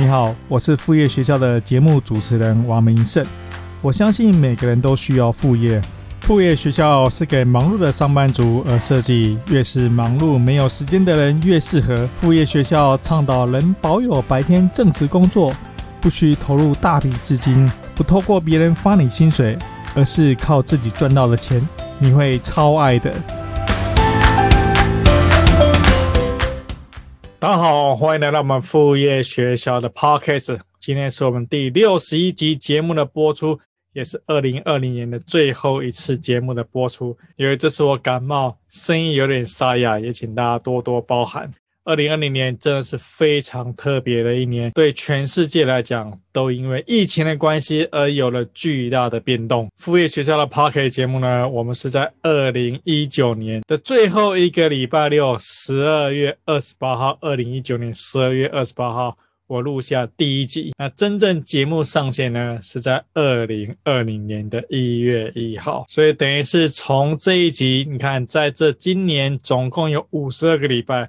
你好，我是副业学校的节目主持人王明胜。我相信每个人都需要副业，副业学校是给忙碌的上班族而设计，越是忙碌没有时间的人越适合。副业学校倡导能保有白天正职工作，不需投入大笔资金，不透过别人发你薪水，而是靠自己赚到的钱，你会超爱的。大家好，欢迎来到我们副业学校的 Podcast。今天是我们第六十一集节目的播出，也是二零二零年的最后一次节目的播出。因为这次我感冒，声音有点沙哑，也请大家多多包涵。二零二零年真的是非常特别的一年，对全世界来讲，都因为疫情的关系而有了巨大的变动。副业学校的 Podcast 节目呢，我们是在二零一九年的最后一个礼拜六，十二月二十八号，二零一九年十二月二十八号，我录下第一集。那真正节目上线呢，是在二零二零年的一月一号，所以等于是从这一集，你看，在这今年总共有五十二个礼拜。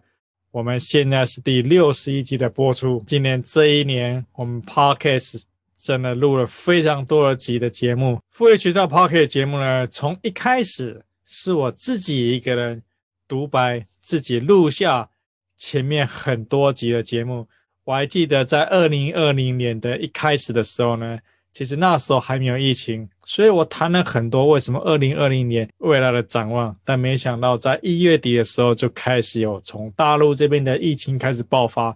我们现在是第六十一集的播出。今年这一年，我们 Podcast 真的录了非常多的集的节目。副业学校 Podcast 节目呢，从一开始是我自己一个人独白，自己录下前面很多集的节目。我还记得在二零二零年的一开始的时候呢。其实那时候还没有疫情，所以我谈了很多为什么二零二零年未来的展望。但没想到在一月底的时候就开始有从大陆这边的疫情开始爆发，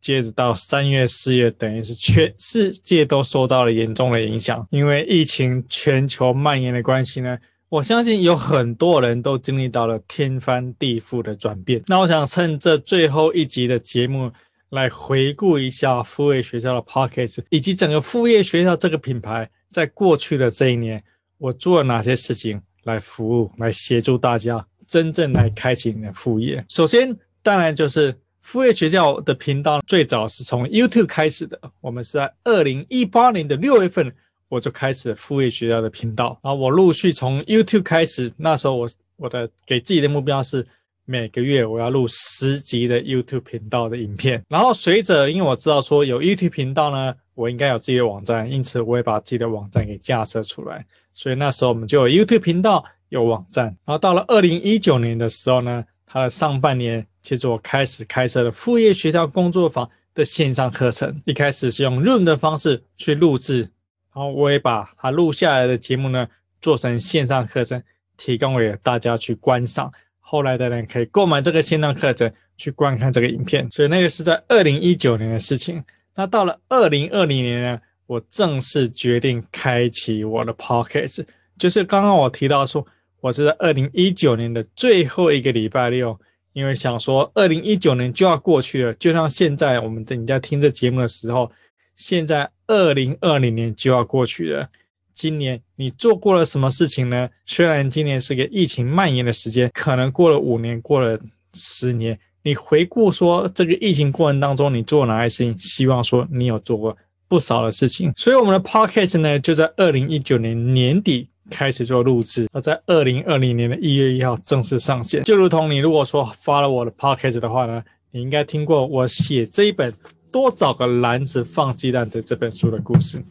接着到三月四月，等于是全世界都受到了严重的影响。因为疫情全球蔓延的关系呢，我相信有很多人都经历到了天翻地覆的转变。那我想趁这最后一集的节目。来回顾一下副业学校的 Podcast，以及整个副业学校这个品牌，在过去的这一年，我做了哪些事情来服务、来协助大家真正来开启你的副业。首先，当然就是副业学校的频道最早是从 YouTube 开始的。我们是在二零一八年的六月份，我就开始了副业学校的频道。然后我陆续从 YouTube 开始，那时候我我的给自己的目标是。每个月我要录十集的 YouTube 频道的影片，然后随着，因为我知道说有 YouTube 频道呢，我应该有自己的网站，因此我也把自己的网站给架设出来。所以那时候我们就有 YouTube 频道，有网站。然后到了二零一九年的时候呢，它的上半年，其实我开始开设了副业学校工作坊的线上课程。一开始是用 Zoom 的方式去录制，然后我也把它录下来的节目呢，做成线上课程，提供给大家去观赏。后来的人可以购买这个线上课程去观看这个影片，所以那个是在二零一九年的事情。那到了二零二零年呢，我正式决定开启我的 Podcast，就是刚刚我提到说，我是在二零一九年的最后一个礼拜六，因为想说二零一九年就要过去了，就像现在我们在你在听这节目的时候，现在二零二零年就要过去了。今年你做过了什么事情呢？虽然今年是个疫情蔓延的时间，可能过了五年，过了十年，你回顾说这个疫情过程当中你做了哪些事情？希望说你有做过不少的事情。所以我们的 Podcast 呢，就在二零一九年年底开始做录制，而在二零二零年的一月一号正式上线。就如同你如果说发了我的 Podcast 的话呢，你应该听过我写这一本《多找个篮子放鸡蛋》的这本书的故事。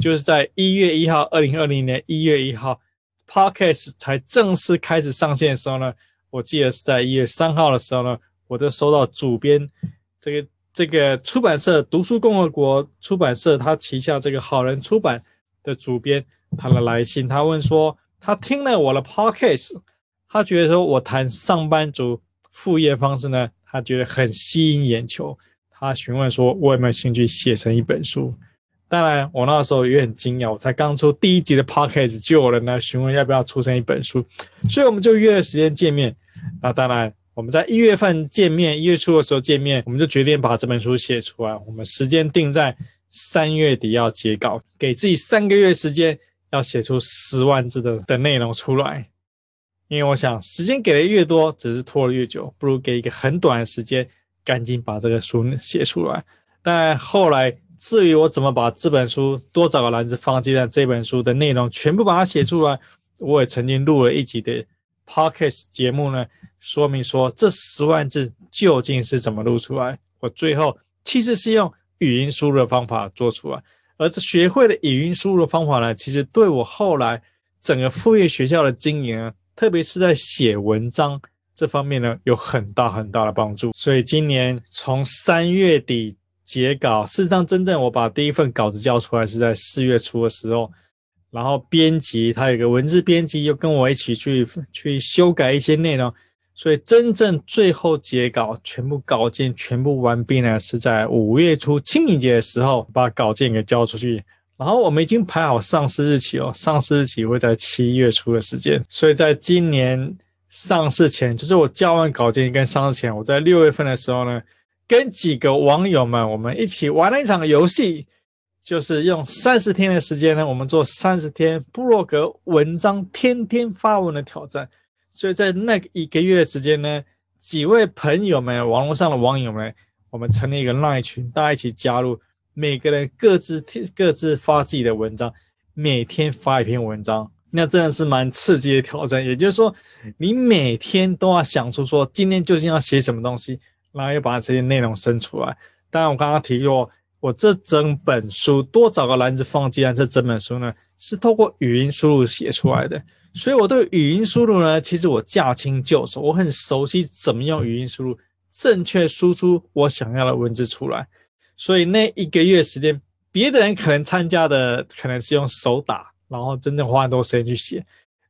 就是在一月一号，二零二零年一月一号，Podcast 才正式开始上线的时候呢，我记得是在一月三号的时候呢，我就收到主编这个这个出版社读书共和国出版社他旗下这个好人出版的主编他的来信，他问说他听了我的 Podcast，他觉得说我谈上班族副业方式呢，他觉得很吸引眼球，他询问说我有没有兴趣写成一本书。当然，我那时候也很惊讶，我才刚出第一集的 podcast，就有人来询问要不要出成一本书，所以我们就约了时间见面。那当然，我们在一月份见面，一月初的时候见面，我们就决定把这本书写出来。我们时间定在三月底要截稿，给自己三个月时间，要写出十万字的的内容出来。因为我想，时间给的越多，只是拖得越久，不如给一个很短的时间，赶紧把这个书写出来。但后来。至于我怎么把这本书多找个篮子放进来这本书的内容全部把它写出来，我也曾经录了一集的 podcast 节目呢，说明说这十万字究竟是怎么录出来。我最后其实是用语音输入的方法做出来。而这学会了语音输入的方法呢，其实对我后来整个副业学校的经营，特别是在写文章这方面呢，有很大很大的帮助。所以今年从三月底截稿，事实上真正我把第一份稿子交出来是在四月初的时候，然后编辑他有个文字编辑又跟我一起去去修改一些内容。所以真正最后截稿，全部稿件全部完毕呢，是在五月初清明节的时候把稿件给交出去。然后我们已经排好上市日期哦，上市日期会在七月初的时间。所以在今年上市前，就是我交完稿件跟上市前，我在六月份的时候呢，跟几个网友们我们一起玩了一场游戏，就是用三十天的时间呢，我们做三十天部落格文章天天发文的挑战。所以在那一个月的时间呢，几位朋友们，网络上的网友们，我们成立一个 LINE 群，大家一起加入，每个人各自各自发自己的文章，每天发一篇文章，那真的是蛮刺激的挑战。也就是说，你每天都要想出说今天究竟要写什么东西，然后又把这些内容生出来。当然，我刚刚提过，我这整本书多找个篮子放鸡蛋，这整本书呢是透过语音输入写出来的。所以，我对语音输入呢，其实我驾轻就熟，我很熟悉怎么用语音输入正确输出我想要的文字出来。所以那一个月时间，别的人可能参加的可能是用手打，然后真正花很多时间去写，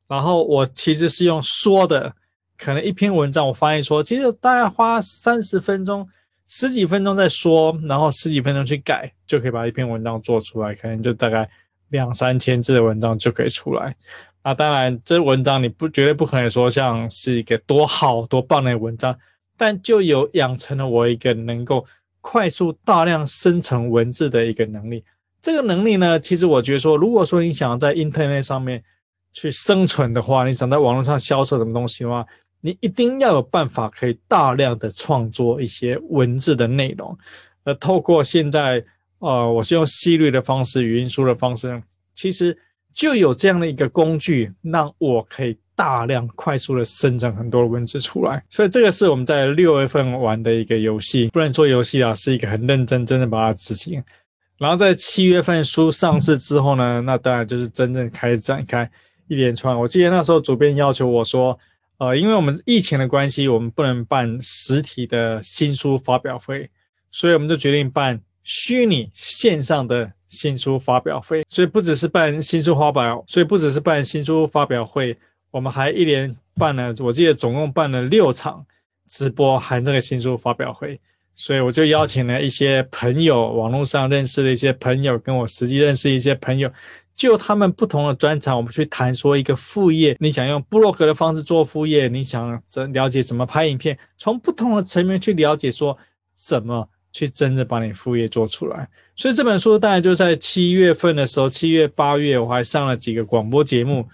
然后我其实是用说的，可能一篇文章我发现说，其实大概花三十分钟、十几分钟在说，然后十几分钟去改，就可以把一篇文章做出来，可能就大概两三千字的文章就可以出来。那当然，这文章你不绝对不可能说像是一个多好多棒的文章，但就有养成了我一个能够快速大量生成文字的一个能力。这个能力呢，其实我觉得说，如果说你想在 Internet 上面去生存的话，你想在网络上销售什么东西的话，你一定要有办法可以大量的创作一些文字的内容。而透过现在，呃，我是用 Siri 的方式，语音输的方式，其实。就有这样的一个工具，让我可以大量快速的生成很多文字出来。所以这个是我们在六月份玩的一个游戏，不能说游戏啊，是一个很认真、真的把它执行。然后在七月份书上市之后呢，那当然就是真正开展开一连串。我记得那时候主编要求我说，呃，因为我们疫情的关系，我们不能办实体的新书发表会，所以我们就决定办虚拟线上的。新书发表会，所以不只是办新书发表，所以不只是办新书发表会，我们还一连办了，我记得总共办了六场直播，含这个新书发表会。所以我就邀请了一些朋友，网络上认识的一些朋友，跟我实际认识一些朋友，就他们不同的专长，我们去谈说一个副业，你想用布洛格的方式做副业，你想怎了解怎么拍影片，从不同的层面去了解说怎么。去真正把你副业做出来，所以这本书大概就在七月份的时候，七月八月我还上了几个广播节目，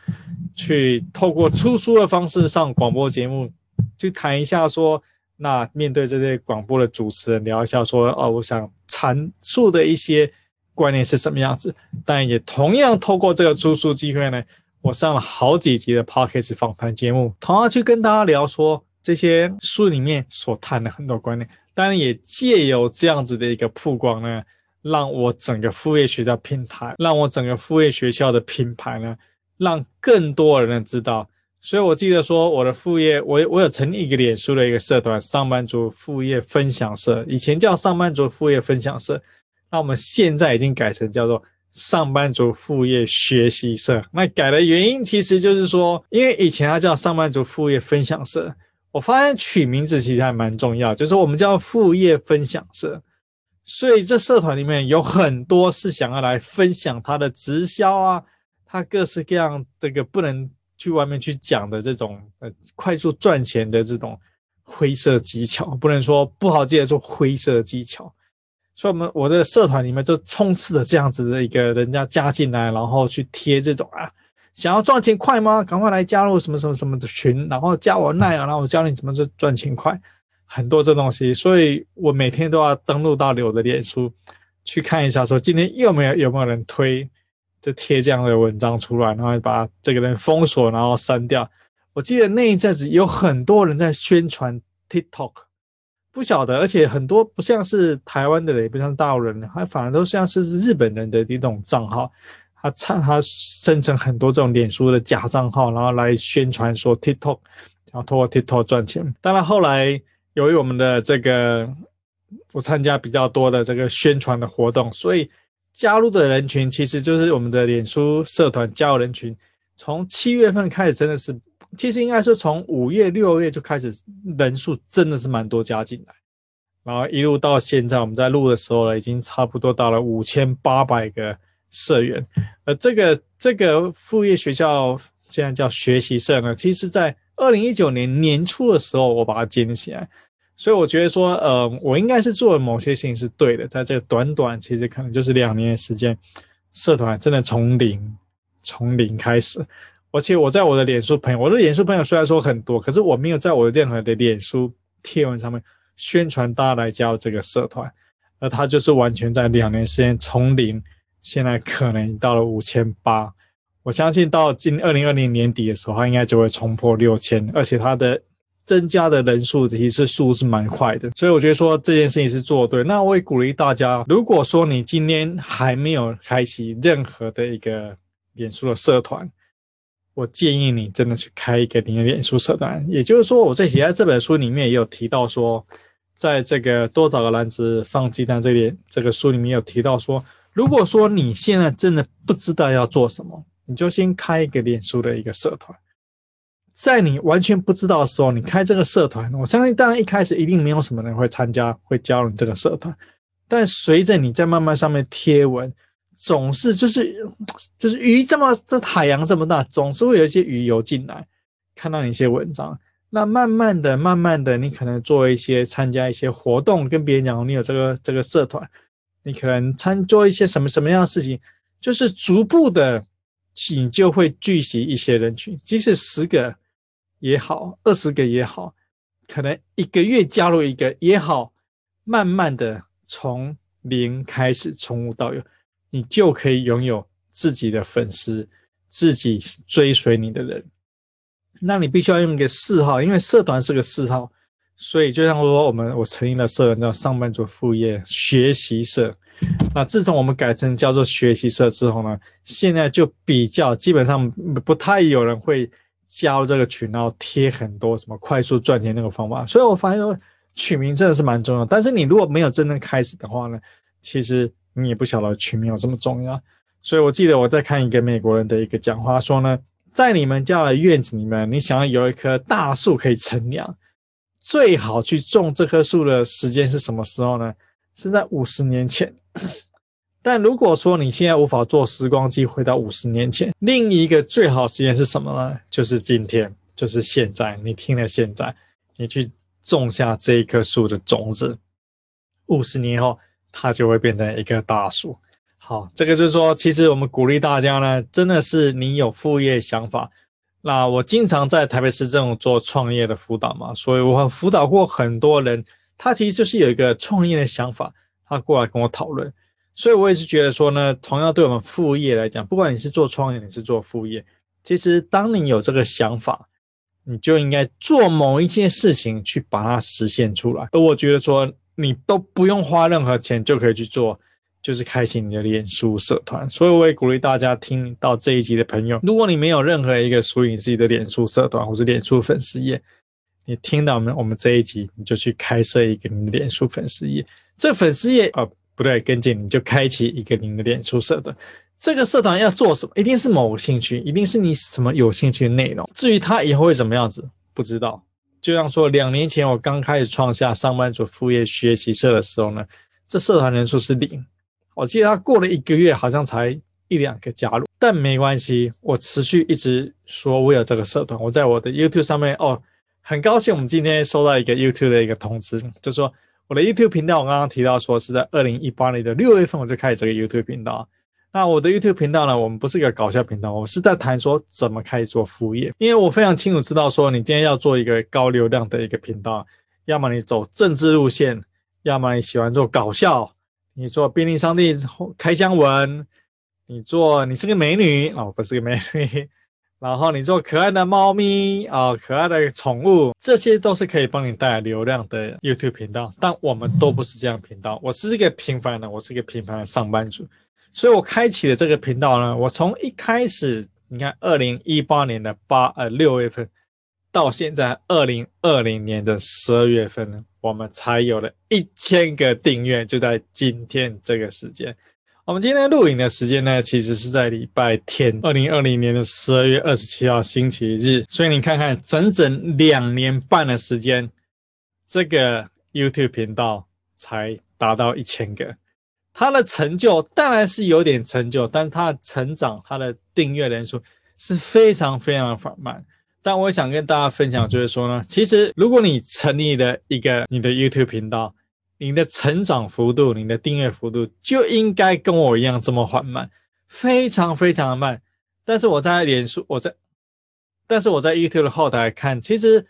去透过出书的方式上广播节目，去谈一下说，那面对这些广播的主持人聊一下说，哦，我想阐述的一些观念是什么样子，但也同样透过这个出书机会呢，我上了好几集的 Podcast 访谈节目，同样去跟大家聊说这些书里面所谈的很多观念。当然也借由这样子的一个曝光呢，让我整个副业学校平台，让我整个副业学校的品牌呢，让更多人知道。所以我记得说，我的副业，我我有成立一个脸书的一个社团——上班族副业分享社，以前叫上班族副业分享社，那我们现在已经改成叫做上班族副业学习社。那改的原因其实就是说，因为以前它叫上班族副业分享社。我发现取名字其实还蛮重要，就是我们叫副业分享社，所以这社团里面有很多是想要来分享他的直销啊，他各式各样这个不能去外面去讲的这种呃快速赚钱的这种灰色技巧，不能说不好记得说灰色技巧，所以我们我的社团里面就充斥着这样子的一个人家加进来，然后去贴这种啊。想要赚钱快吗？赶快来加入什么什么什么的群，然后加我奈啊，然后我教你怎么就赚钱快，很多这东西，所以我每天都要登录到我的脸书去看一下，说今天有没有有没有人推就贴这样的文章出来，然后把这个人封锁，然后删掉。我记得那一阵子有很多人在宣传 TikTok，不晓得，而且很多不像是台湾的人，也不像大陆人，还反而都像是日本人的一种账号，他唱他生成很多这种脸书的假账号，然后来宣传说 TikTok，然后通过 TikTok 赚钱。当然后来由于我们的这个我参加比较多的这个宣传的活动，所以加入的人群其实就是我们的脸书社团加入人群，从七月份开始真的是。其实应该是从五月、六月就开始，人数真的是蛮多加进来，然后一路到现在，我们在录的时候呢，已经差不多到了五千八百个社员。而这个这个副业学校现在叫学习社呢，其实在二零一九年年初的时候，我把它建立起来，所以我觉得说，呃，我应该是做了某些事情是对的，在这个短短其实可能就是两年的时间，社团真的从零从零开始。而且我在我的脸书朋友，我的脸书朋友虽然说很多，可是我没有在我的任何的脸书贴文上面宣传大家来加入这个社团，而他就是完全在两年时间从零，现在可能到了五千八，我相信到今二零二零年底的时候，他应该就会冲破六千，而且他的增加的人数其实速度是蛮快的，所以我觉得说这件事情是做对。那我也鼓励大家，如果说你今天还没有开启任何的一个脸书的社团，我建议你真的去开一个你的脸书社团，也就是说，我在写在这本书里面也有提到说，在这个多找个篮子放鸡蛋这里，这个书里面有提到说，如果说你现在真的不知道要做什么，你就先开一个脸书的一个社团，在你完全不知道的时候，你开这个社团，我相信当然一开始一定没有什么人会参加，会加入你这个社团，但随着你在慢慢上面贴文。总是就是就是鱼这么这海洋这么大，总是会有一些鱼游进来，看到你一些文章，那慢慢的、慢慢的，你可能做一些参加一些活动，跟别人讲你有这个这个社团，你可能参做一些什么什么样的事情，就是逐步的，你就会聚集一些人群，即使十个也好，二十个也好，可能一个月加入一个也好，慢慢的从零开始，从无到有。你就可以拥有自己的粉丝，自己追随你的人。那你必须要用一个嗜好，因为社团是个嗜好，所以就像说我们我成立了社团叫上班族副业学习社。那自从我们改成叫做学习社之后呢，现在就比较基本上不太有人会加入这个群，然后贴很多什么快速赚钱那个方法。所以我发现说取名真的是蛮重要。但是你如果没有真正开始的话呢，其实。你也不晓得群名有这么重要，所以我记得我在看一个美国人的一个讲话说呢，在你们家的院子里面，你想要有一棵大树可以乘凉，最好去种这棵树的时间是什么时候呢？是在五十年前。但如果说你现在无法坐时光机回到五十年前，另一个最好时间是什么呢？就是今天，就是现在。你听了现在，你去种下这一棵树的种子，五十年后。它就会变成一棵大树。好，这个就是说，其实我们鼓励大家呢，真的是你有副业想法。那我经常在台北市政府做创业的辅导嘛，所以我辅导过很多人，他其实就是有一个创业的想法，他过来跟我讨论。所以我也是觉得说呢，同样对我们副业来讲，不管你是做创业，你是做副业，其实当你有这个想法，你就应该做某一件事情去把它实现出来。而我觉得说。你都不用花任何钱就可以去做，就是开启你的脸书社团。所以我也鼓励大家听到这一集的朋友，如果你没有任何一个属于你自己的脸书社团或是脸书粉丝页，你听到我们我们这一集，你就去开设一个你的脸书粉丝页。这粉丝页啊，不对，跟进你就开启一个你的脸书社团。这个社团要做什么？一定是某个兴趣，一定是你什么有兴趣的内容。至于它以后会怎么样子，不知道。就像说，两年前我刚开始创下上班族副业学习社的时候呢，这社团人数是零。我记得他过了一个月，好像才一两个加入，但没关系，我持续一直说我有这个社团。我在我的 YouTube 上面哦，很高兴我们今天收到一个 YouTube 的一个通知，就说我的 YouTube 频道，我刚刚提到说是在二零一八年的六月份我就开始这个 YouTube 频道。那我的 YouTube 频道呢？我们不是一个搞笑频道，我们是在谈说怎么开始做副业。因为我非常清楚知道说，你今天要做一个高流量的一个频道，要么你走政治路线，要么你喜欢做搞笑，你做便利商店开箱文，你做你是个美女哦，不是个美女，然后你做可爱的猫咪啊、可爱的宠物，这些都是可以帮你带来流量的 YouTube 频道。但我们都不是这样频道。我是一个平凡的，我是一个平凡的上班族，所以我开启了这个频道呢。我从一开始，你看，二零一八年的八呃六月份，到现在二零二零年的十二月份呢，我们才有了一千个订阅，就在今天这个时间。我们今天录影的时间呢，其实是在礼拜天，二零二零年的十二月二十七号星期日。所以你看看，整整两年半的时间，这个 YouTube 频道才达到一千个。他的成就当然是有点成就，但他的成长，他的订阅人数是非常非常的缓慢。但我想跟大家分享，就是说呢，其实如果你成立了一个你的 YouTube 频道，你的成长幅度，你的订阅幅度就应该跟我一样这么缓慢，非常非常的慢。但是我在脸书，我在，但是我在 YouTube 的后台看，其实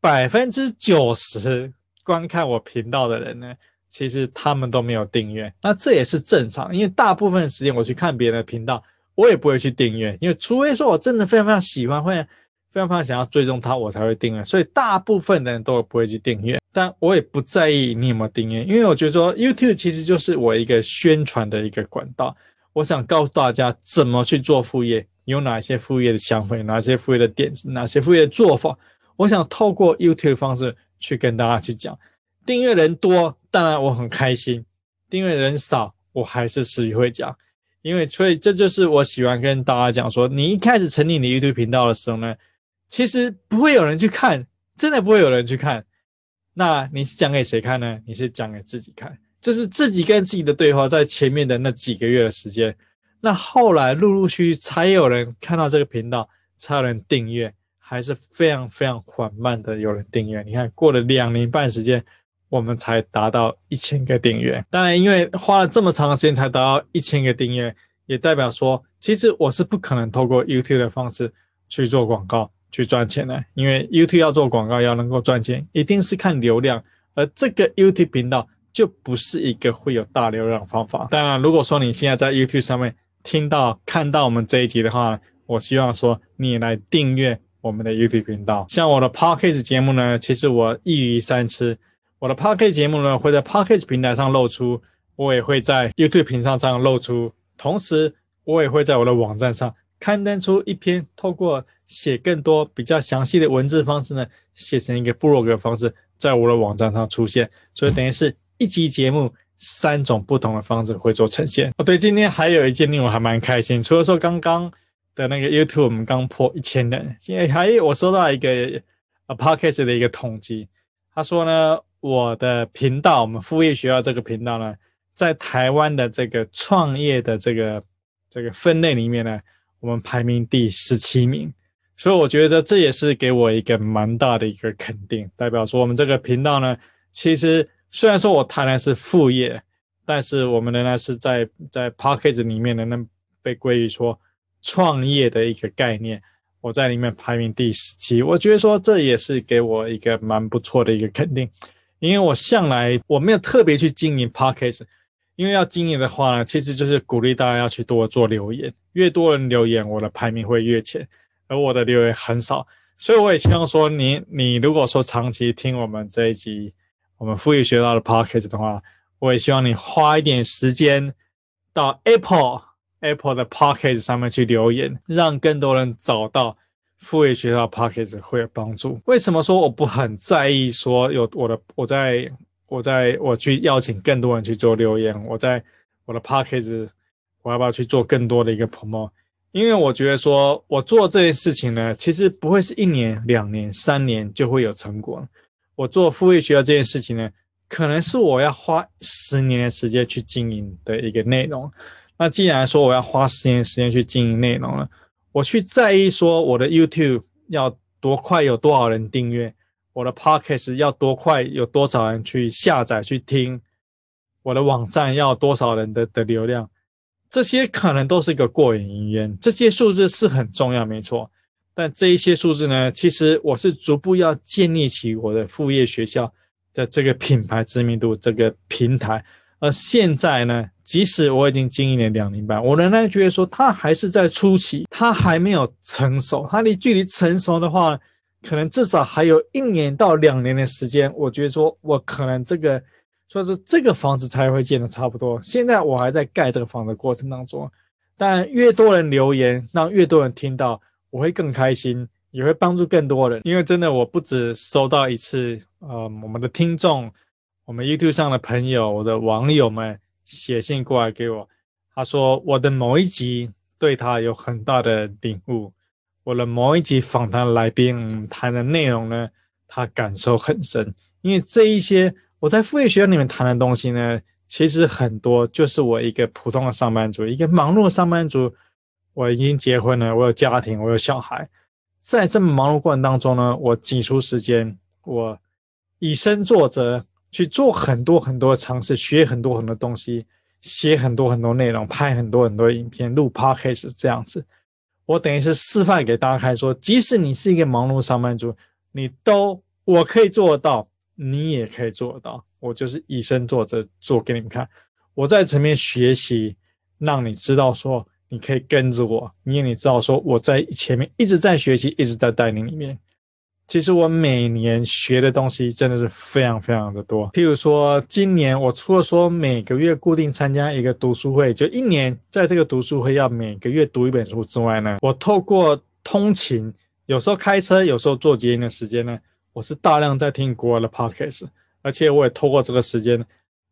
百分之九十观看我频道的人呢，其实他们都没有订阅。那这也是正常，因为大部分时间我去看别人的频道，我也不会去订阅，因为除非说我真的非常非常喜欢，会。非常非常想要追踪他，我才会订阅。所以大部分人都不会去订阅，但我也不在意你有没有订阅，因为我觉得说 YouTube 其实就是我一个宣传的一个管道。我想告诉大家怎么去做副业，有哪些副业的想法，哪些副业的点子，哪些副业的做法。我想透过 YouTube 的方式去跟大家去讲。订阅人多，当然我很开心；订阅人少，我还是持续会讲。因为所以这就是我喜欢跟大家讲说，你一开始成立你 YouTube 频道的时候呢。其实不会有人去看，真的不会有人去看。那你是讲给谁看呢？你是讲给自己看，这是自己跟自己的对话，在前面的那几个月的时间。那后来陆陆续续才有人看到这个频道，才有人订阅，还是非常非常缓慢的有人订阅。你看，过了两年半时间，我们才达到一千个订阅。当然，因为花了这么长的时间才达到一千个订阅，也代表说，其实我是不可能透过 YouTube 的方式去做广告。去赚钱的，因为 YouTube 要做广告，要能够赚钱，一定是看流量，而这个 YouTube 频道就不是一个会有大流量的方法。当然，如果说你现在在 YouTube 上面听到、看到我们这一集的话，我希望说你来订阅我们的 YouTube 频道。像我的 Podcast 节目呢，其实我一鱼三吃，我的 Podcast 节目呢会在 Podcast 平台上露出，我也会在 YouTube 平台上露出，同时我也会在我的网站上刊登出一篇透过。写更多比较详细的文字方式呢，写成一个部落格方式，在我的网站上出现，所以等于是一集节目三种不同的方式会做呈现。哦，对，今天还有一件令我还蛮开心，除了说刚刚的那个 YouTube 我们刚破一千人，现在还有我收到一个呃 Podcast 的一个统计，他说呢，我的频道，我们副业学校这个频道呢，在台湾的这个创业的这个这个分类里面呢，我们排名第十七名。所以我觉得这也是给我一个蛮大的一个肯定，代表说我们这个频道呢，其实虽然说我谈的是副业，但是我们仍然是在在 Pocket 里面呢，能被归于说创业的一个概念。我在里面排名第十七，我觉得说这也是给我一个蛮不错的一个肯定，因为我向来我没有特别去经营 Podcast，因为要经营的话呢，其实就是鼓励大家要去多做留言，越多人留言，我的排名会越前。而我的留言很少，所以我也希望说你，你如果说长期听我们这一集我们富裕学到的 podcast 的话，我也希望你花一点时间到 Apple Apple 的 podcast 上面去留言，让更多人找到副业学到 podcast 会有帮助。为什么说我不很在意说有我的我在我在我去邀请更多人去做留言，我在我的 podcast 我要不要去做更多的一个 promo？因为我觉得说，我做这件事情呢，其实不会是一年、两年、三年就会有成果。我做副业学校这件事情呢，可能是我要花十年的时间去经营的一个内容。那既然说我要花十年时间去经营内容了，我去在意说我的 YouTube 要多快有多少人订阅，我的 Podcast 要多快有多少人去下载去听，我的网站要多少人的的流量。这些可能都是一个过眼云烟，这些数字是很重要，没错。但这一些数字呢，其实我是逐步要建立起我的副业学校的这个品牌知名度，这个平台。而现在呢，即使我已经经营了两年半，我仍然觉得说它还是在初期，它还没有成熟，它离距离成熟的话，可能至少还有一年到两年的时间。我觉得说我可能这个，所以说这个房子才会建的差不多。现在我还在盖这个房子的过程当中，但越多人留言，让越多人听到，我会更开心，也会帮助更多人。因为真的，我不止收到一次，呃，我们的听众，我们 YouTube 上的朋友，我的网友们。写信过来给我，他说我的某一集对他有很大的领悟，我的某一集访谈来宾谈的内容呢，他感受很深。因为这一些我在副业学校里面谈的东西呢，其实很多就是我一个普通的上班族，一个忙碌的上班族，我已经结婚了，我有家庭，我有小孩，在这么忙碌过程当中呢，我挤出时间，我以身作则。去做很多很多尝试，学很多很多东西，写很多很多内容，拍很多很多影片，录 podcast 这样子。我等于是示范给大家看，说即使你是一个忙碌上班族，你都我可以做得到，你也可以做得到。我就是以身作则，做给你们看。我在前面学习，让你知道说你可以跟着我，因为你知道说我在前面一直在学习，一直在带领里面。其实我每年学的东西真的是非常非常的多。譬如说，今年我除了说每个月固定参加一个读书会，就一年在这个读书会要每个月读一本书之外呢，我透过通勤，有时候开车，有时候坐捷运的时间呢，我是大量在听国外的 podcast，而且我也透过这个时间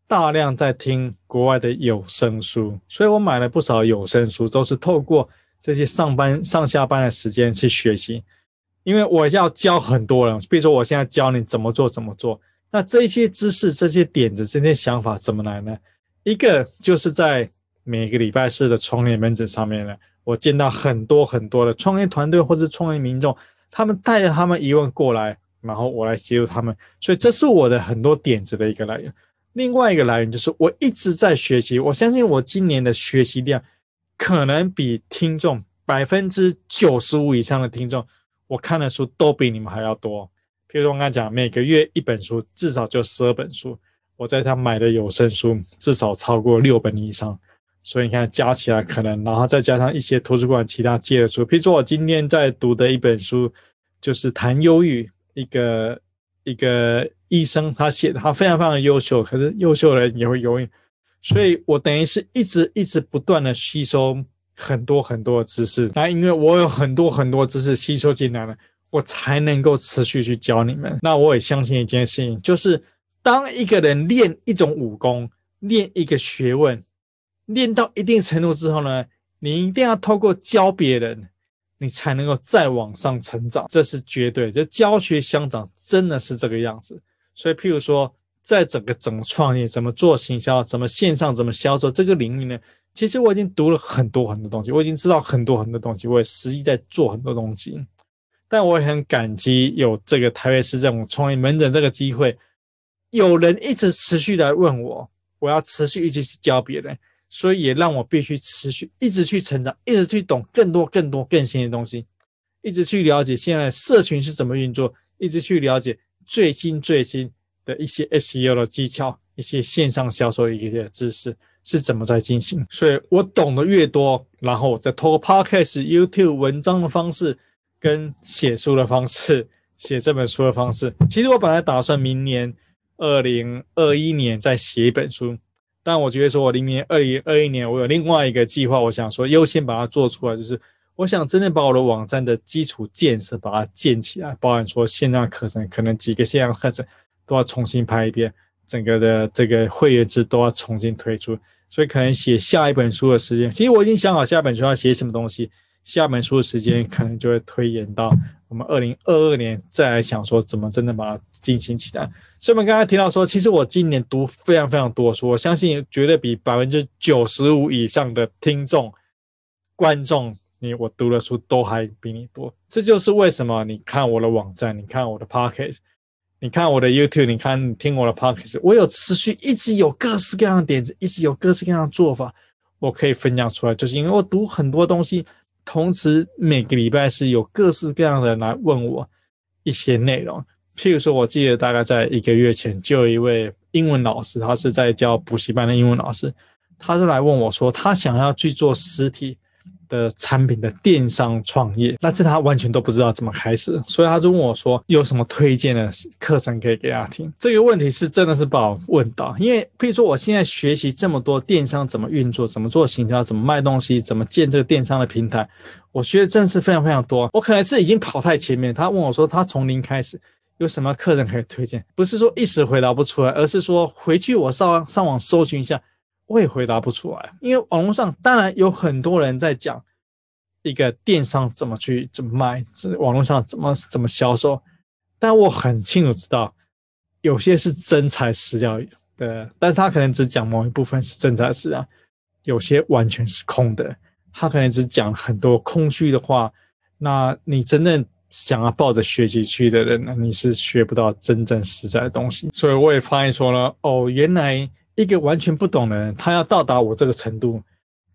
大量在听国外的有声书，所以我买了不少有声书，都是透过这些上班上下班的时间去学习。因为我要教很多人，比如说我现在教你怎么做怎么做，那这些知识、这些点子、这些想法怎么来呢？一个就是在每个礼拜四的创业门诊上面呢，我见到很多很多的创业团队或者创业民众，他们带着他们疑问过来，然后我来协助他们，所以这是我的很多点子的一个来源。另外一个来源就是我一直在学习，我相信我今年的学习量可能比听众百分之九十五以上的听众。我看的书都比你们还要多，譬如说我刚才讲，每个月一本书，至少就十二本书。我在他买的有声书至少超过六本以上，所以你看加起来可能，然后再加上一些图书馆其他借的书，譬如说我今天在读的一本书，就是谈忧郁，一个一个医生他写的，他非常非常优秀，可是优秀的人也会忧郁，所以我等于是一直一直不断的吸收。很多很多的知识，那因为我有很多很多知识吸收进来了，我才能够持续去教你们。那我也相信一件事情，就是当一个人练一种武功，练一个学问，练到一定程度之后呢，你一定要透过教别人，你才能够再往上成长，这是绝对。就教学相长，真的是这个样子。所以，譬如说，在整个怎么创业、怎么做行销、怎么线上、怎么销售这个领域呢？其实我已经读了很多很多东西，我已经知道很多很多东西，我也实际在做很多东西。但我也很感激有这个台北市政府创业门诊这个机会，有人一直持续来问我，我要持续一直去教别人，所以也让我必须持续一直去成长，一直去懂更多更多更新的东西，一直去了解现在社群是怎么运作，一直去了解最新最新的一些 SEO 的技巧，一些线上销售的一些知识。是怎么在进行？所以我懂得越多，然后我再透过 Podcast、YouTube 文章的方式，跟写书的方式，写这本书的方式。其实我本来打算明年二零二一年再写一本书，但我觉得说我明年二零二一年我有另外一个计划，我想说优先把它做出来，就是我想真正把我的网站的基础建设把它建起来，包含说线上课程，可能几个线上课程都要重新拍一遍。整个的这个会员制都要重新推出，所以可能写下一本书的时间，其实我已经想好下一本书要写什么东西。下一本书的时间可能就会推延到我们二零二二年再来想说怎么真的把它进行起来。所以我们刚才提到说，其实我今年读非常非常多书，我相信绝对比百分之九十五以上的听众、观众，你我读的书都还比你多。这就是为什么你看我的网站，你看我的 pocket。你看我的 YouTube，你看听我的 Podcast，我有持续一直有各式各样的点子，一直有各式各样的做法，我可以分享出来，就是因为我读很多东西，同时每个礼拜是有各式各样的人来问我一些内容。譬如说，我记得大概在一个月前，就有一位英文老师，他是在教补习班的英文老师，他就来问我说，他想要去做实体的产品的电商创业，但是他完全都不知道怎么开始，所以他就问我说，有什么推荐的课程可以给他听？这个问题是真的是把我问到，因为比如说我现在学习这么多电商怎么运作，怎么做行销，怎么卖东西，怎么建这个电商的平台，我学的真的是非常非常多。我可能是已经跑太前面，他问我说，他从零开始。有什么课程可以推荐？不是说一时回答不出来，而是说回去我上上网搜寻一下，我也回答不出来。因为网络上当然有很多人在讲一个电商怎么去怎么卖，网络上怎么怎么销售，但我很清楚知道，有些是真材实料的，但是他可能只讲某一部分是真材实料，有些完全是空的，他可能只讲很多空虚的话。那你真正。想要抱着学习去的人呢，你是学不到真正实在的东西。所以我也发现说呢，哦，原来一个完全不懂的人，他要到达我这个程度，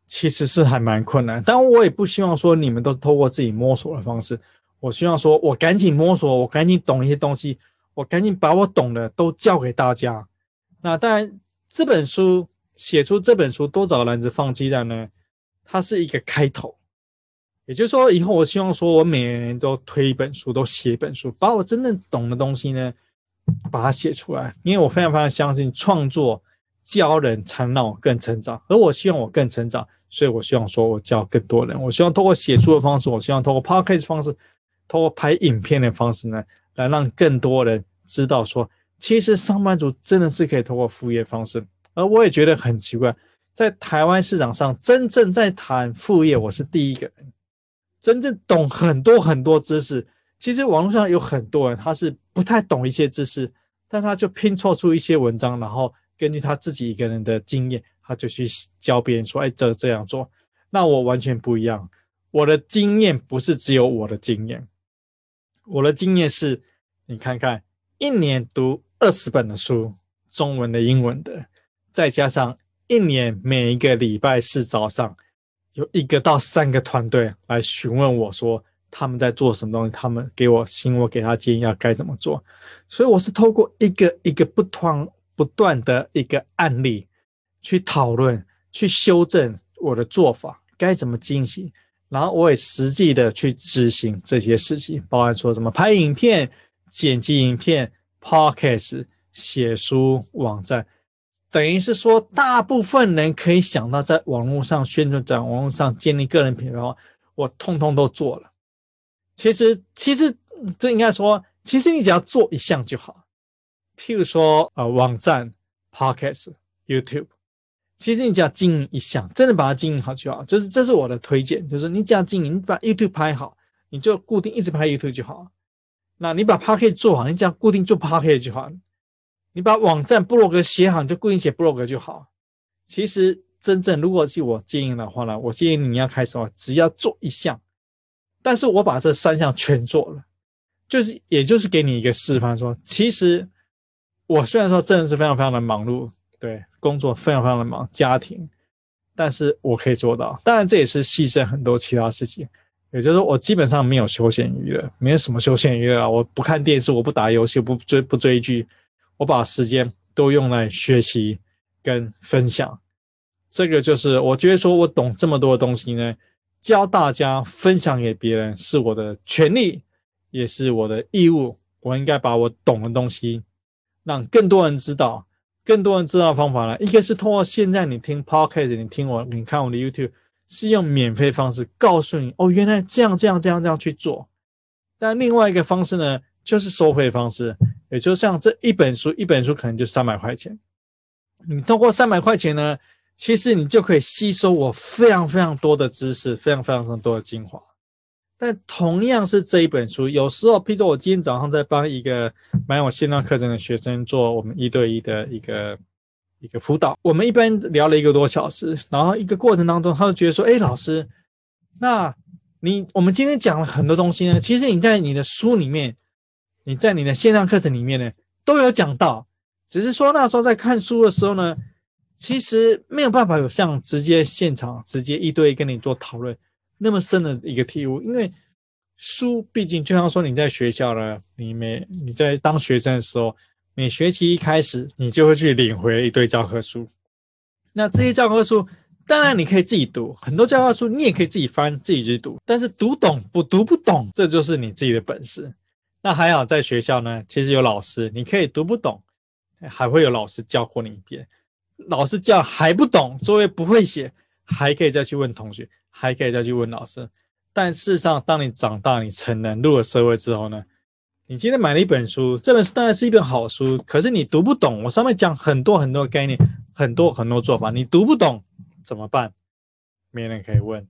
其实是还蛮困难。但我也不希望说你们都是透过自己摸索的方式，我希望说我赶紧摸索，我赶紧懂一些东西，我赶紧把我懂的都教给大家。那当然，这本书写出这本书多找篮子放鸡蛋呢，它是一个开头。也就是说，以后我希望说，我每年都推一本书，都写一本书，把我真正懂的东西呢，把它写出来。因为我非常非常相信，创作教人才能让我更成长，而我希望我更成长，所以我希望说我教更多人。我希望通过写书的方式，我希望通过 podcast 方式，通过拍影片的方式呢，来让更多人知道说，其实上班族真的是可以通过副业方式。而我也觉得很奇怪，在台湾市场上，真正在谈副业，我是第一个人。真正懂很多很多知识，其实网络上有很多人，他是不太懂一些知识，但他就拼凑出一些文章，然后根据他自己一个人的经验，他就去教别人说：“哎，这这样做。”那我完全不一样，我的经验不是只有我的经验，我的经验是，你看看，一年读二十本的书，中文的、英文的，再加上一年每一个礼拜四早上。有一个到三个团队来询问我说他们在做什么东西，他们给我行我给他建议要该怎么做，所以我是透过一个一个不同不断的一个案例去讨论、去修正我的做法该怎么进行，然后我也实际的去执行这些事情，包含说什么拍影片、剪辑影片、Podcast、写书、网站。等于是说，大部分人可以想到在网络上宣传，在网络上建立个人品牌的话，我通通都做了。其实，其实这应该说，其实你只要做一项就好。譬如说，呃，网站、Podcast、YouTube，其实你只要经营一项，真的把它经营好就好。就是这是我的推荐，就是你只要经营，你把 YouTube 拍好，你就固定一直拍 YouTube 就好。那你把 Podcast 做好，你只要固定做 Podcast 就好。你把网站部落格写好，你就固定写部落格就好。其实真正如果是我建议的话呢，我建议你要开始的话，只要做一项。但是我把这三项全做了，就是也就是给你一个示范，说其实我虽然说真的是非常非常的忙碌，对，工作非常非常的忙，家庭，但是我可以做到。当然这也是牺牲很多其他事情，也就是说我基本上没有休闲娱乐，没有什么休闲娱乐啊，我不看电视，我不打游戏，不追不追剧。我把时间都用来学习跟分享，这个就是我觉得说我懂这么多的东西呢，教大家分享给别人是我的权利，也是我的义务。我应该把我懂的东西让更多人知道，更多人知道方法了，一个是通过现在你听 Podcast，你听我，你看我的 YouTube，是用免费方式告诉你哦，原来这样这样这样这样去做。但另外一个方式呢，就是收费方式。也就像这一本书，一本书可能就三百块钱。你通过三百块钱呢，其实你就可以吸收我非常非常多的知识，非常非常非常多的精华。但同样是这一本书，有时候，譬如说我今天早上在帮一个买我线上课程的学生做我们一对一的一个一个辅导，我们一般聊了一个多小时，然后一个过程当中，他就觉得说：“哎，老师，那你我们今天讲了很多东西呢，其实你在你的书里面。”你在你的线上课程里面呢，都有讲到，只是说那时候在看书的时候呢，其实没有办法有像直接现场直接一对一跟你做讨论那么深的一个体悟，因为书毕竟就像说你在学校呢，你每你在当学生的时候，每学期一开始你就会去领回一堆教科书，那这些教科书，当然你可以自己读，很多教科书你也可以自己翻，自己去读。但是读懂不读不懂，这就是你自己的本事。那还好，在学校呢，其实有老师，你可以读不懂，还会有老师教过你一遍。老师教还不懂，作业不会写，还可以再去问同学，还可以再去问老师。但事实上，当你长大、你成人、入了社会之后呢，你今天买了一本书，这本书当然是一本好书，可是你读不懂。我上面讲很多很多概念，很多很多做法，你读不懂怎么办？没人可以问，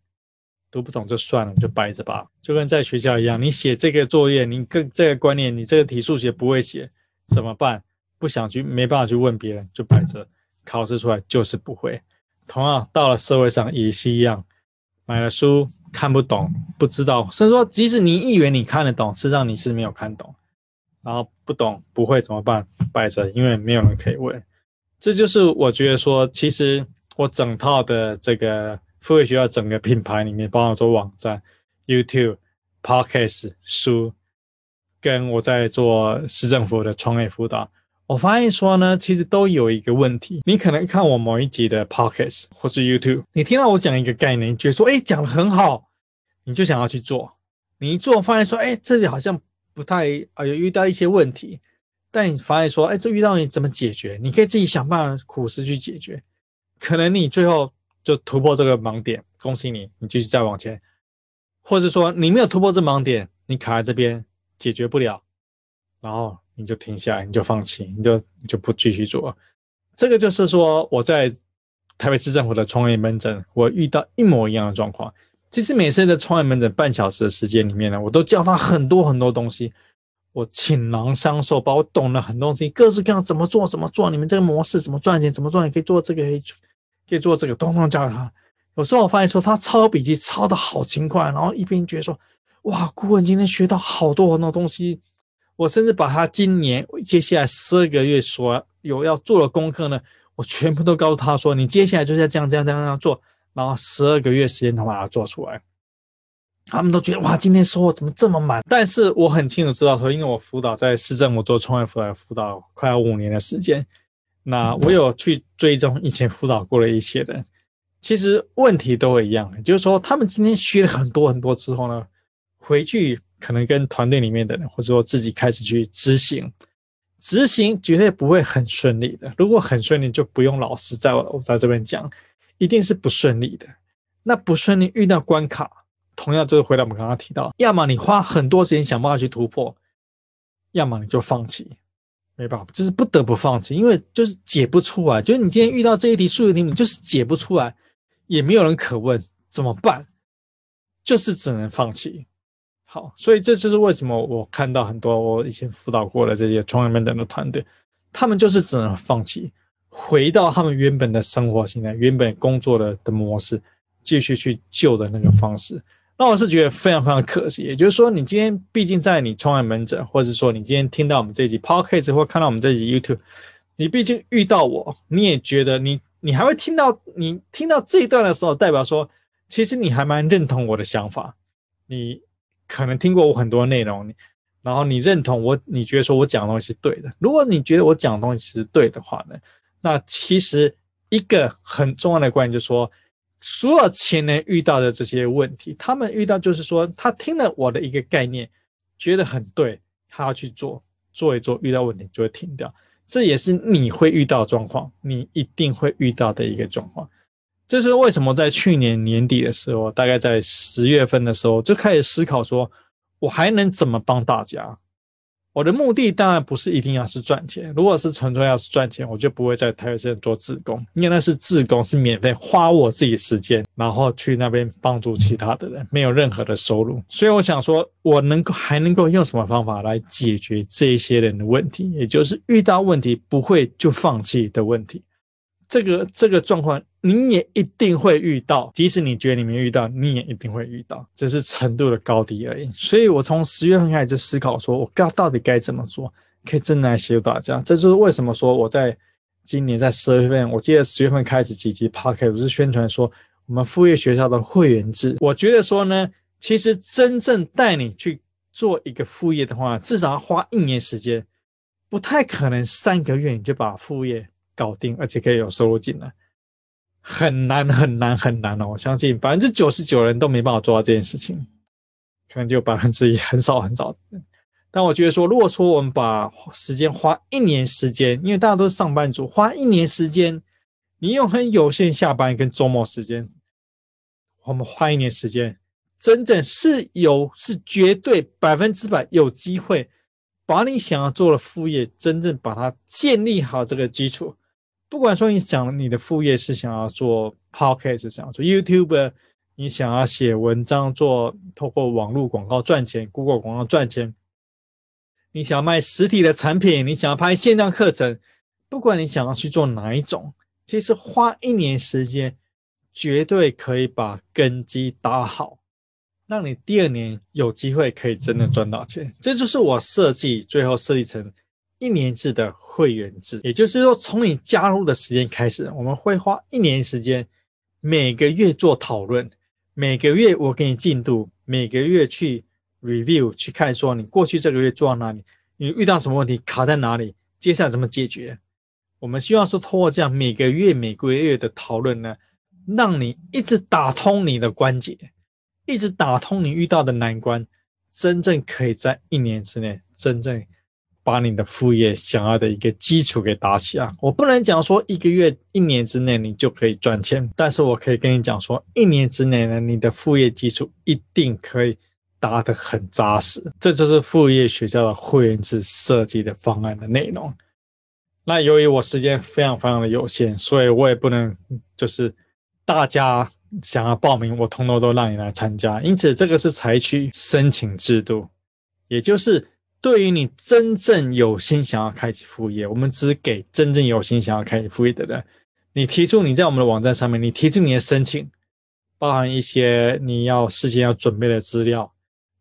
读不懂就算了，就摆着吧。就跟在学校一样，你写这个作业，你跟这个观念，你这个题数学不会写，怎么办？不想去，没办法去问别人，就摆着。考试出来就是不会。同样到了社会上也是一样，买了书看不懂，不知道，甚至说即使你以为你看得懂，实际上你是没有看懂。然后不懂不会怎么办？摆着，因为没有人可以问。这就是我觉得说，其实我整套的这个付费学校整个品牌里面，包括做网站、YouTube、Podcast、书，跟我在做市政府的创业辅导。我发现说呢，其实都有一个问题。你可能看我某一集的 Podcast 或是 YouTube，你听到我讲一个概念，你觉得说，哎，讲得很好，你就想要去做。你一做，发现说，哎，这里好像不太啊，有遇到一些问题。但你发现说，哎，这遇到你怎么解决？你可以自己想办法苦思去解决。可能你最后就突破这个盲点，恭喜你，你继续再往前。或者说你没有突破这盲点，你卡在这边解决不了，然后。你就停下来，你就放弃，你就你就不继续做。这个就是说，我在台北市政府的创业门诊，我遇到一模一样的状况。其实每次的创业门诊半小时的时间里面呢，我都教他很多很多东西，我倾囊相授，把我懂了很多东西，各式各样怎么做怎么做，你们这个模式怎么赚钱，怎么赚，你可以做这个，可以做这个，通通教他。有时候我发现说，他抄笔记抄的好勤快，然后一边觉得说，哇，顾问今天学到好多很多东西。我甚至把他今年接下来十二个月所有要做的功课呢，我全部都告诉他说：“你接下来就是要这样这样这样这样做。”然后十二个月时间他把它做出来。他们都觉得哇，今天收获怎么这么满？但是我很清楚知道说，因为我辅导在市政府做创业辅导，辅导快要五年的时间，那我有去追踪以前辅导过的一些人，其实问题都一样，就是说他们今天学了很多很多之后呢，回去。可能跟团队里面的人，或者说自己开始去执行，执行绝对不会很顺利的。如果很顺利，就不用老师在我在这边讲，一定是不顺利的。那不顺利遇到关卡，同样就是回到我们刚刚提到，要么你花很多时间想办法去突破，要么你就放弃，没办法，就是不得不放弃，因为就是解不出来。就是你今天遇到这一题数学题，目就是解不出来，也没有人可问，怎么办？就是只能放弃。好，所以这就是为什么我看到很多我以前辅导过的这些创业门诊的团队，他们就是只能放弃，回到他们原本的生活形态、原本工作的的模式，继续去救的那个方式。那我是觉得非常非常可惜。也就是说，你今天毕竟在你创业门诊，或者说你今天听到我们这集 Podcast 或看到我们这集 YouTube，你毕竟遇到我，你也觉得你你还会听到你听到这一段的时候，代表说其实你还蛮认同我的想法，你。可能听过我很多内容，然后你认同我，你觉得说我讲的东西是对的。如果你觉得我讲的东西是对的话呢，那其实一个很重要的观点就是说，所有前人遇到的这些问题，他们遇到就是说，他听了我的一个概念，觉得很对，他要去做，做一做，遇到问题就会停掉。这也是你会遇到状况，你一定会遇到的一个状况。这是为什么在去年年底的时候，大概在十月份的时候，就开始思考说，我还能怎么帮大家？我的目的当然不是一定要是赚钱，如果是纯粹要是赚钱，我就不会在台北市做志工，因为那是志工，是免费花我自己时间，然后去那边帮助其他的人，没有任何的收入。所以我想说，我能够还能够用什么方法来解决这一些人的问题，也就是遇到问题不会就放弃的问题。这个这个状况你也一定会遇到，即使你觉得你没遇到，你也一定会遇到，只是程度的高低而已。所以我从十月份开始就思考，说我该到底该怎么做，可以真的来协助大家。这就是为什么说我在今年在十月份，我记得十月份开始几集 Podcast 不是宣传说我们副业学校的会员制。我觉得说呢，其实真正带你去做一个副业的话，至少要花一年时间，不太可能三个月你就把副业。搞定，而且可以有收入进来。很难很难很难哦。我相信百分之九十九人都没办法做到这件事情，可能就百分之一很少很少。但我觉得说，如果说我们把时间花一年时间，因为大家都是上班族，花一年时间，你用很有限下班跟周末时间，我们花一年时间，真正是有是绝对百分之百有机会把你想要做的副业真正把它建立好这个基础。不管说你想你的副业是想要做 Podcast，想要做 YouTube，你想要写文章做透过网络广告赚钱，Google 广告赚钱。你想要卖实体的产品，你想要拍线上课程，不管你想要去做哪一种，其实花一年时间，绝对可以把根基打好，让你第二年有机会可以真的赚到钱。这就是我设计最后设计成一年制的会员制，也就是说，从你加入的时间开始，我们会花一年时间，每个月做讨论，每个月我给你进度，每个月去。review 去看说你过去这个月做到哪里，你遇到什么问题卡在哪里，接下来怎么解决？我们希望说通过这样每个月每个月的讨论呢，让你一直打通你的关节，一直打通你遇到的难关，真正可以在一年之内真正把你的副业想要的一个基础给打起来。我不能讲说一个月、一年之内你就可以赚钱，但是我可以跟你讲说，一年之内呢，你的副业基础一定可以。打得很扎实，这就是副业学校的会员制设计的方案的内容。那由于我时间非常非常的有限，所以我也不能就是大家想要报名，我通通都让你来参加。因此，这个是采取申请制度，也就是对于你真正有心想要开启副业，我们只给真正有心想要开启副业的人。你提出你在我们的网站上面，你提出你的申请，包含一些你要事先要准备的资料。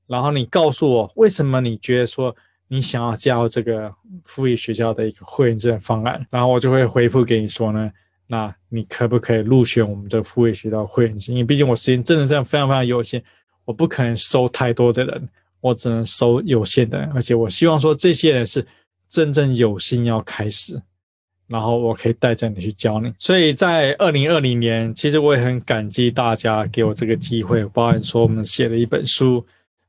然后你告诉我为什么你觉得说你想要加入这个副业学校的一个会员制的方案，然后我就会回复给你说呢，那你可不可以入选我们这个副业学校会员制？因为毕竟我时间真的这样非常非常有限，我不可能收太多的人，我只能收有限的人，而且我希望说这些人是真正有心要开始，然后我可以带着你去教你。所以在二零二零年，其实我也很感激大家给我这个机会，包含说我们写了一本书。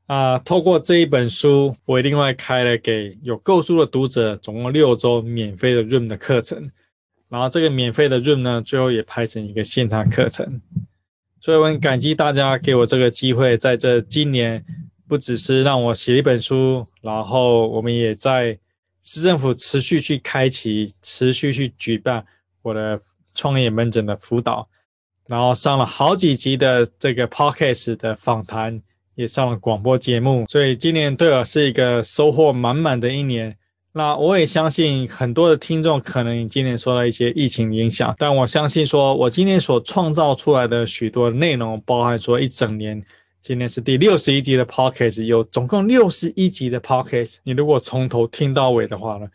啊、透过这一本书，我也另外开了给有购书的读者，总共六周免费的 Room 的课程。然后这个免费的 Room 呢，最后也拍成一个线上课程。所以我很感激大家给我这个机会，在这今年不只是让我写一本书，然后我们也在市政府持续去开启、持续去举办我的创业门诊的辅导，然后上了好几集的这个 Podcast 的访谈。也上了广播节目，所以今年对我是一个收获满满的一年。那我也相信很多的听众可能今年受到一些疫情影响，但我相信说，我今年所创造出来的许多内容，包含说一整年，今天是第六十一集的 Podcast，有总共六十一集的 Podcast。你如果从头听到尾的话呢，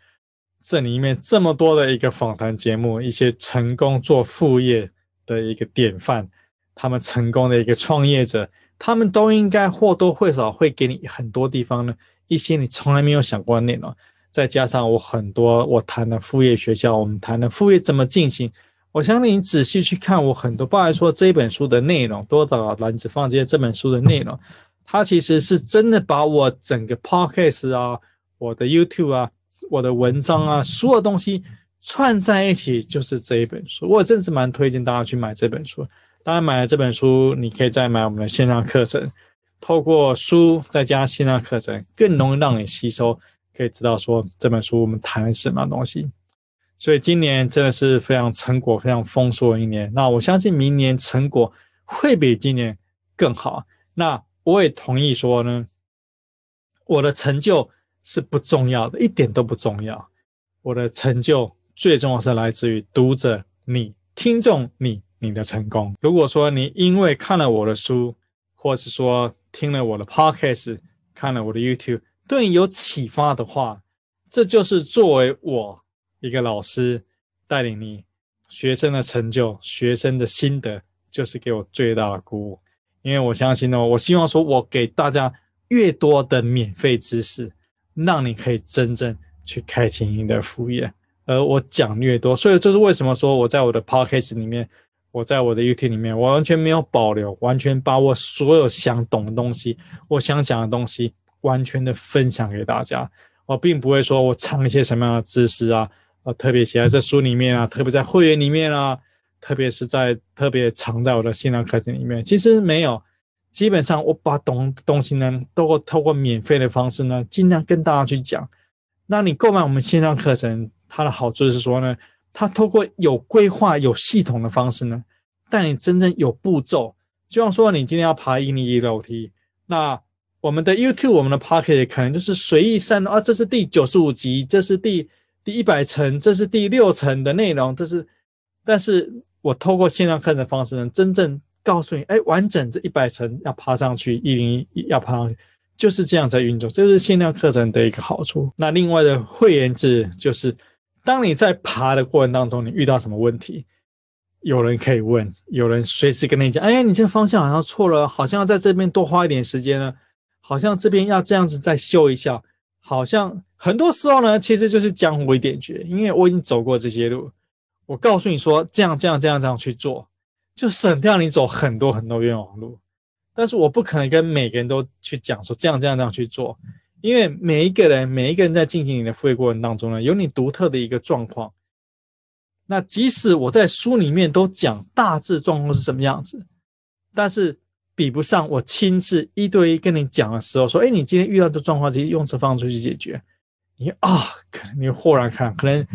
这里面这么多的一个访谈节目，一些成功做副业的一个典范，他们成功的一个创业者。他们都应该或多或少会给你很多地方呢，一些你从来没有想过的内容。再加上我很多我谈的副业学校，我们谈的副业怎么进行，我相信你仔细去看我很多，包含说这本书的内容，多少篮子放这些这本书的内容，它其实是真的把我整个 podcast 啊、我的 YouTube 啊、我的文章啊，所有东西串在一起，就是这一本书。我真是蛮推荐大家去买这本书。当然，买了这本书，你可以再买我们的线上课程。透过书再加线上课程，更容易让你吸收，可以知道说这本书我们谈什么东西。所以今年真的是非常成果非常丰硕的一年。那我相信明年成果会比今年更好。那我也同意说呢，我的成就是不重要的，一点都不重要。我的成就最重要是来自于读者你、听众你。你的成功。如果说你因为看了我的书，或是说听了我的 podcast，看了我的 YouTube，对你有启发的话，这就是作为我一个老师带领你学生的成就、学生的心得，就是给我最大的鼓舞。因为我相信呢，我希望说我给大家越多的免费知识，让你可以真正去开启你的副业。而我讲越多，所以这是为什么说我在我的 podcast 里面。我在我的 YouTube 里面，我完全没有保留，完全把我所有想懂的东西，我想讲的东西，完全的分享给大家。我并不会说我藏一些什么样的知识啊，我，特别写在书里面啊，特别在会员里面啊，特别是在特别藏在我的线上课程里面。其实没有，基本上我把懂东西呢，都会透过免费的方式呢，尽量跟大家去讲。那你购买我们线上课程，它的好处是说呢，它透过有规划、有系统的方式呢，带你真正有步骤。就像说你今天要爬一零一楼梯，那我们的 YouTube、我们的 Pocket 可能就是随意删啊，这是第九十五集，这是第第一百层，这是第六层的内容，这是。但是我透过线上课程的方式呢，真正告诉你，哎，完整这一百层要爬上去，一零一要爬上去，就是这样在运作，这是线上课程的一个好处。那另外的会员制就是，当你在爬的过程当中，你遇到什么问题，有人可以问，有人随时跟你讲，哎，你这个方向好像错了，好像要在这边多花一点时间呢。好像这边要这样子再修一下，好像很多时候呢，其实就是江湖一点诀，因为我已经走过这些路，我告诉你说这样这样这样这样去做，就省掉你走很多很多冤枉路。但是我不可能跟每个人都去讲说这样这样这样去做，因为每一个人每一个人在进行你的副业过程当中呢，有你独特的一个状况。那即使我在书里面都讲大致状况是什么样子，但是。比不上我亲自一对一跟你讲的时候，说：“哎，你今天遇到这状况，直接用这方式去解决。”你啊，可能你豁然看，可能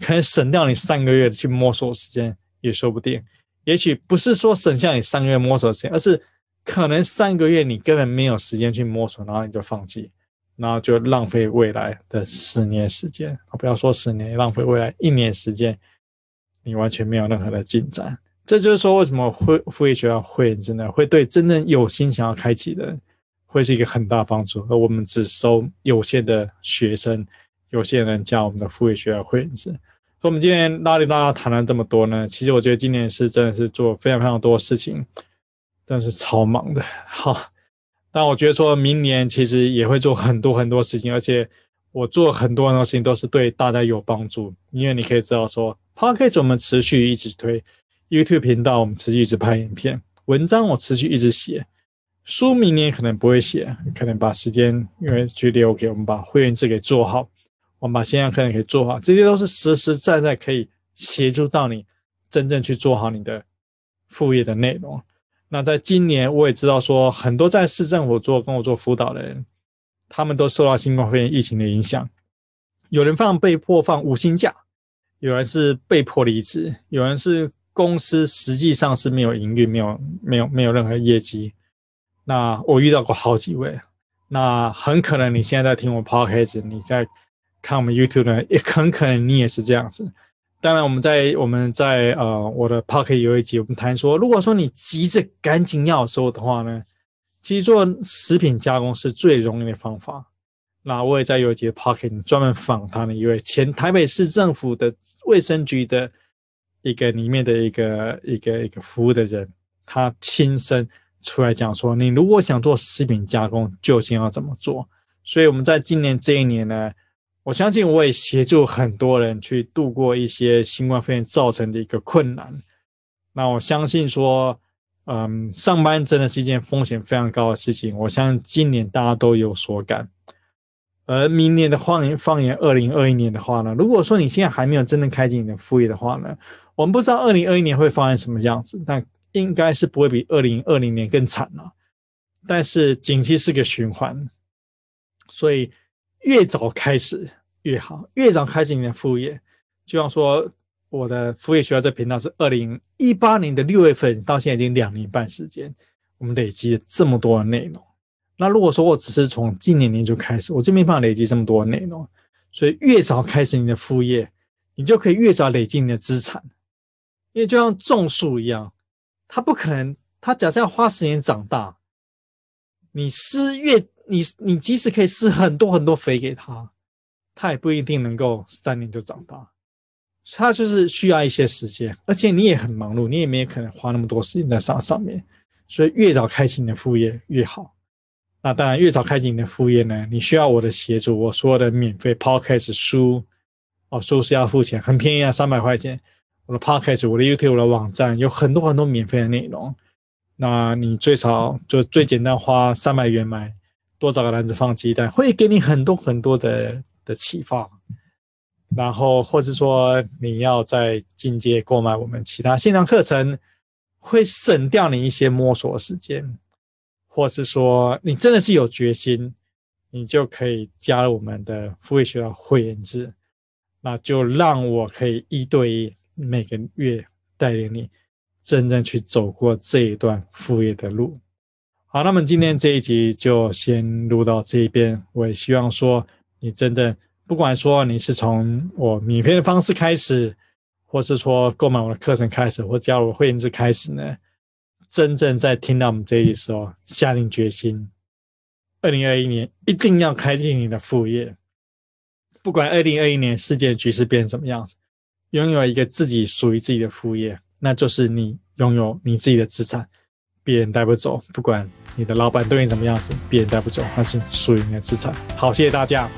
可能省掉你三个月去摸索时间也说不定。也许不是说省下你三个月摸索时间，而是可能三个月你根本没有时间去摸索，然后你就放弃，然后就浪费未来的十年时间。不要说十年，浪费未来一年时间，你完全没有任何的进展。这就是说，为什么会副业学校会员制呢？会对真正有心想要开启的，会是一个很大帮助。而我们只收有限的学生，有限人加我们的副业学校会员制。所以，我们今天拉里拉拉谈了这么多呢，其实我觉得今年是真的是做非常非常多事情，真的是超忙的。好，但我觉得说明年其实也会做很多很多事情，而且我做很多很多事情都是对大家有帮助，因为你可以知道说，Podcast 我们持续一直推。YouTube 频道我们持续一直拍影片，文章我持续一直写，书明年可能不会写，可能把时间因为去留给我们把会员制给做好，我们把线上课程给做好，这些都是实实在在可以协助到你真正去做好你的副业的内容。那在今年我也知道说，很多在市政府做跟我做辅导的人，他们都受到新冠肺炎疫情的影响，有人放被迫放无薪假，有人是被迫离职，有人是。公司实际上是没有营运，没有没有没有任何业绩。那我遇到过好几位，那很可能你现在在听我 podcast，你在看我们 YouTube 呢，也很可能你也是这样子。当然，我们在我们在呃我的 podcast 有一集，我们谈说，如果说你急着赶紧要收的话呢，其实做食品加工是最容易的方法。那我也在有一集 podcast 专门访谈了一位前台北市政府的卫生局的。一个里面的一个一个一个服务的人，他亲身出来讲说：“你如果想做食品加工，究竟要怎么做？”所以我们在今年这一年呢，我相信我也协助很多人去度过一些新冠肺炎造成的一个困难。那我相信说，嗯，上班真的是一件风险非常高的事情。我相信今年大家都有所感。而明年的放眼放眼二零二一年的话呢，如果说你现在还没有真正开启你的副业的话呢，我们不知道二零二一年会发生什么样子，但应该是不会比二零二零年更惨了。但是景气是个循环，所以越早开始越好，越早开始你的副业。就像说我的副业学校这频道是二零一八年的六月份，到现在已经两年半时间，我们累积了这么多的内容。那如果说我只是从今年年就开始，我就没办法累积这么多的内容。所以越早开始你的副业，你就可以越早累积你的资产。因为就像种树一样，他不可能，他假设要花十年长大，你施越你你即使可以施很多很多肥给他，他也不一定能够三年就长大。他就是需要一些时间，而且你也很忙碌，你也没可能花那么多时间在上上面。所以越早开启你的副业越好。那当然，越早开启你的副业呢，你需要我的协助。我所有的免费 Podcast 书哦，书是要付钱，很便宜啊，三百块钱。我的 Podcast、我的 YouTube、的网站有很多很多免费的内容。那你最少就最简单花三百元买，多找个篮子放鸡蛋，会给你很多很多的的启发。然后，或是说你要在进阶购买我们其他线上课程，会省掉你一些摸索时间。或是说你真的是有决心，你就可以加入我们的付费学校会员制，那就让我可以一对一每个月带领你。真正去走过这一段副业的路。好，那么今天这一集就先录到这边。我也希望说，你真的不管说你是从我免费的方式开始，或是说购买我的课程开始，或加入我会员制开始呢，真正在听到我们这一集的时候，下定决心，二零二一年一定要开启你的副业。不管二零二一年世界局势变成什么样子，拥有一个自己属于自己的副业。那就是你拥有你自己的资产，别人带不走。不管你的老板对你怎么样子，别人带不走，那是属于你的资产。好，谢谢大家。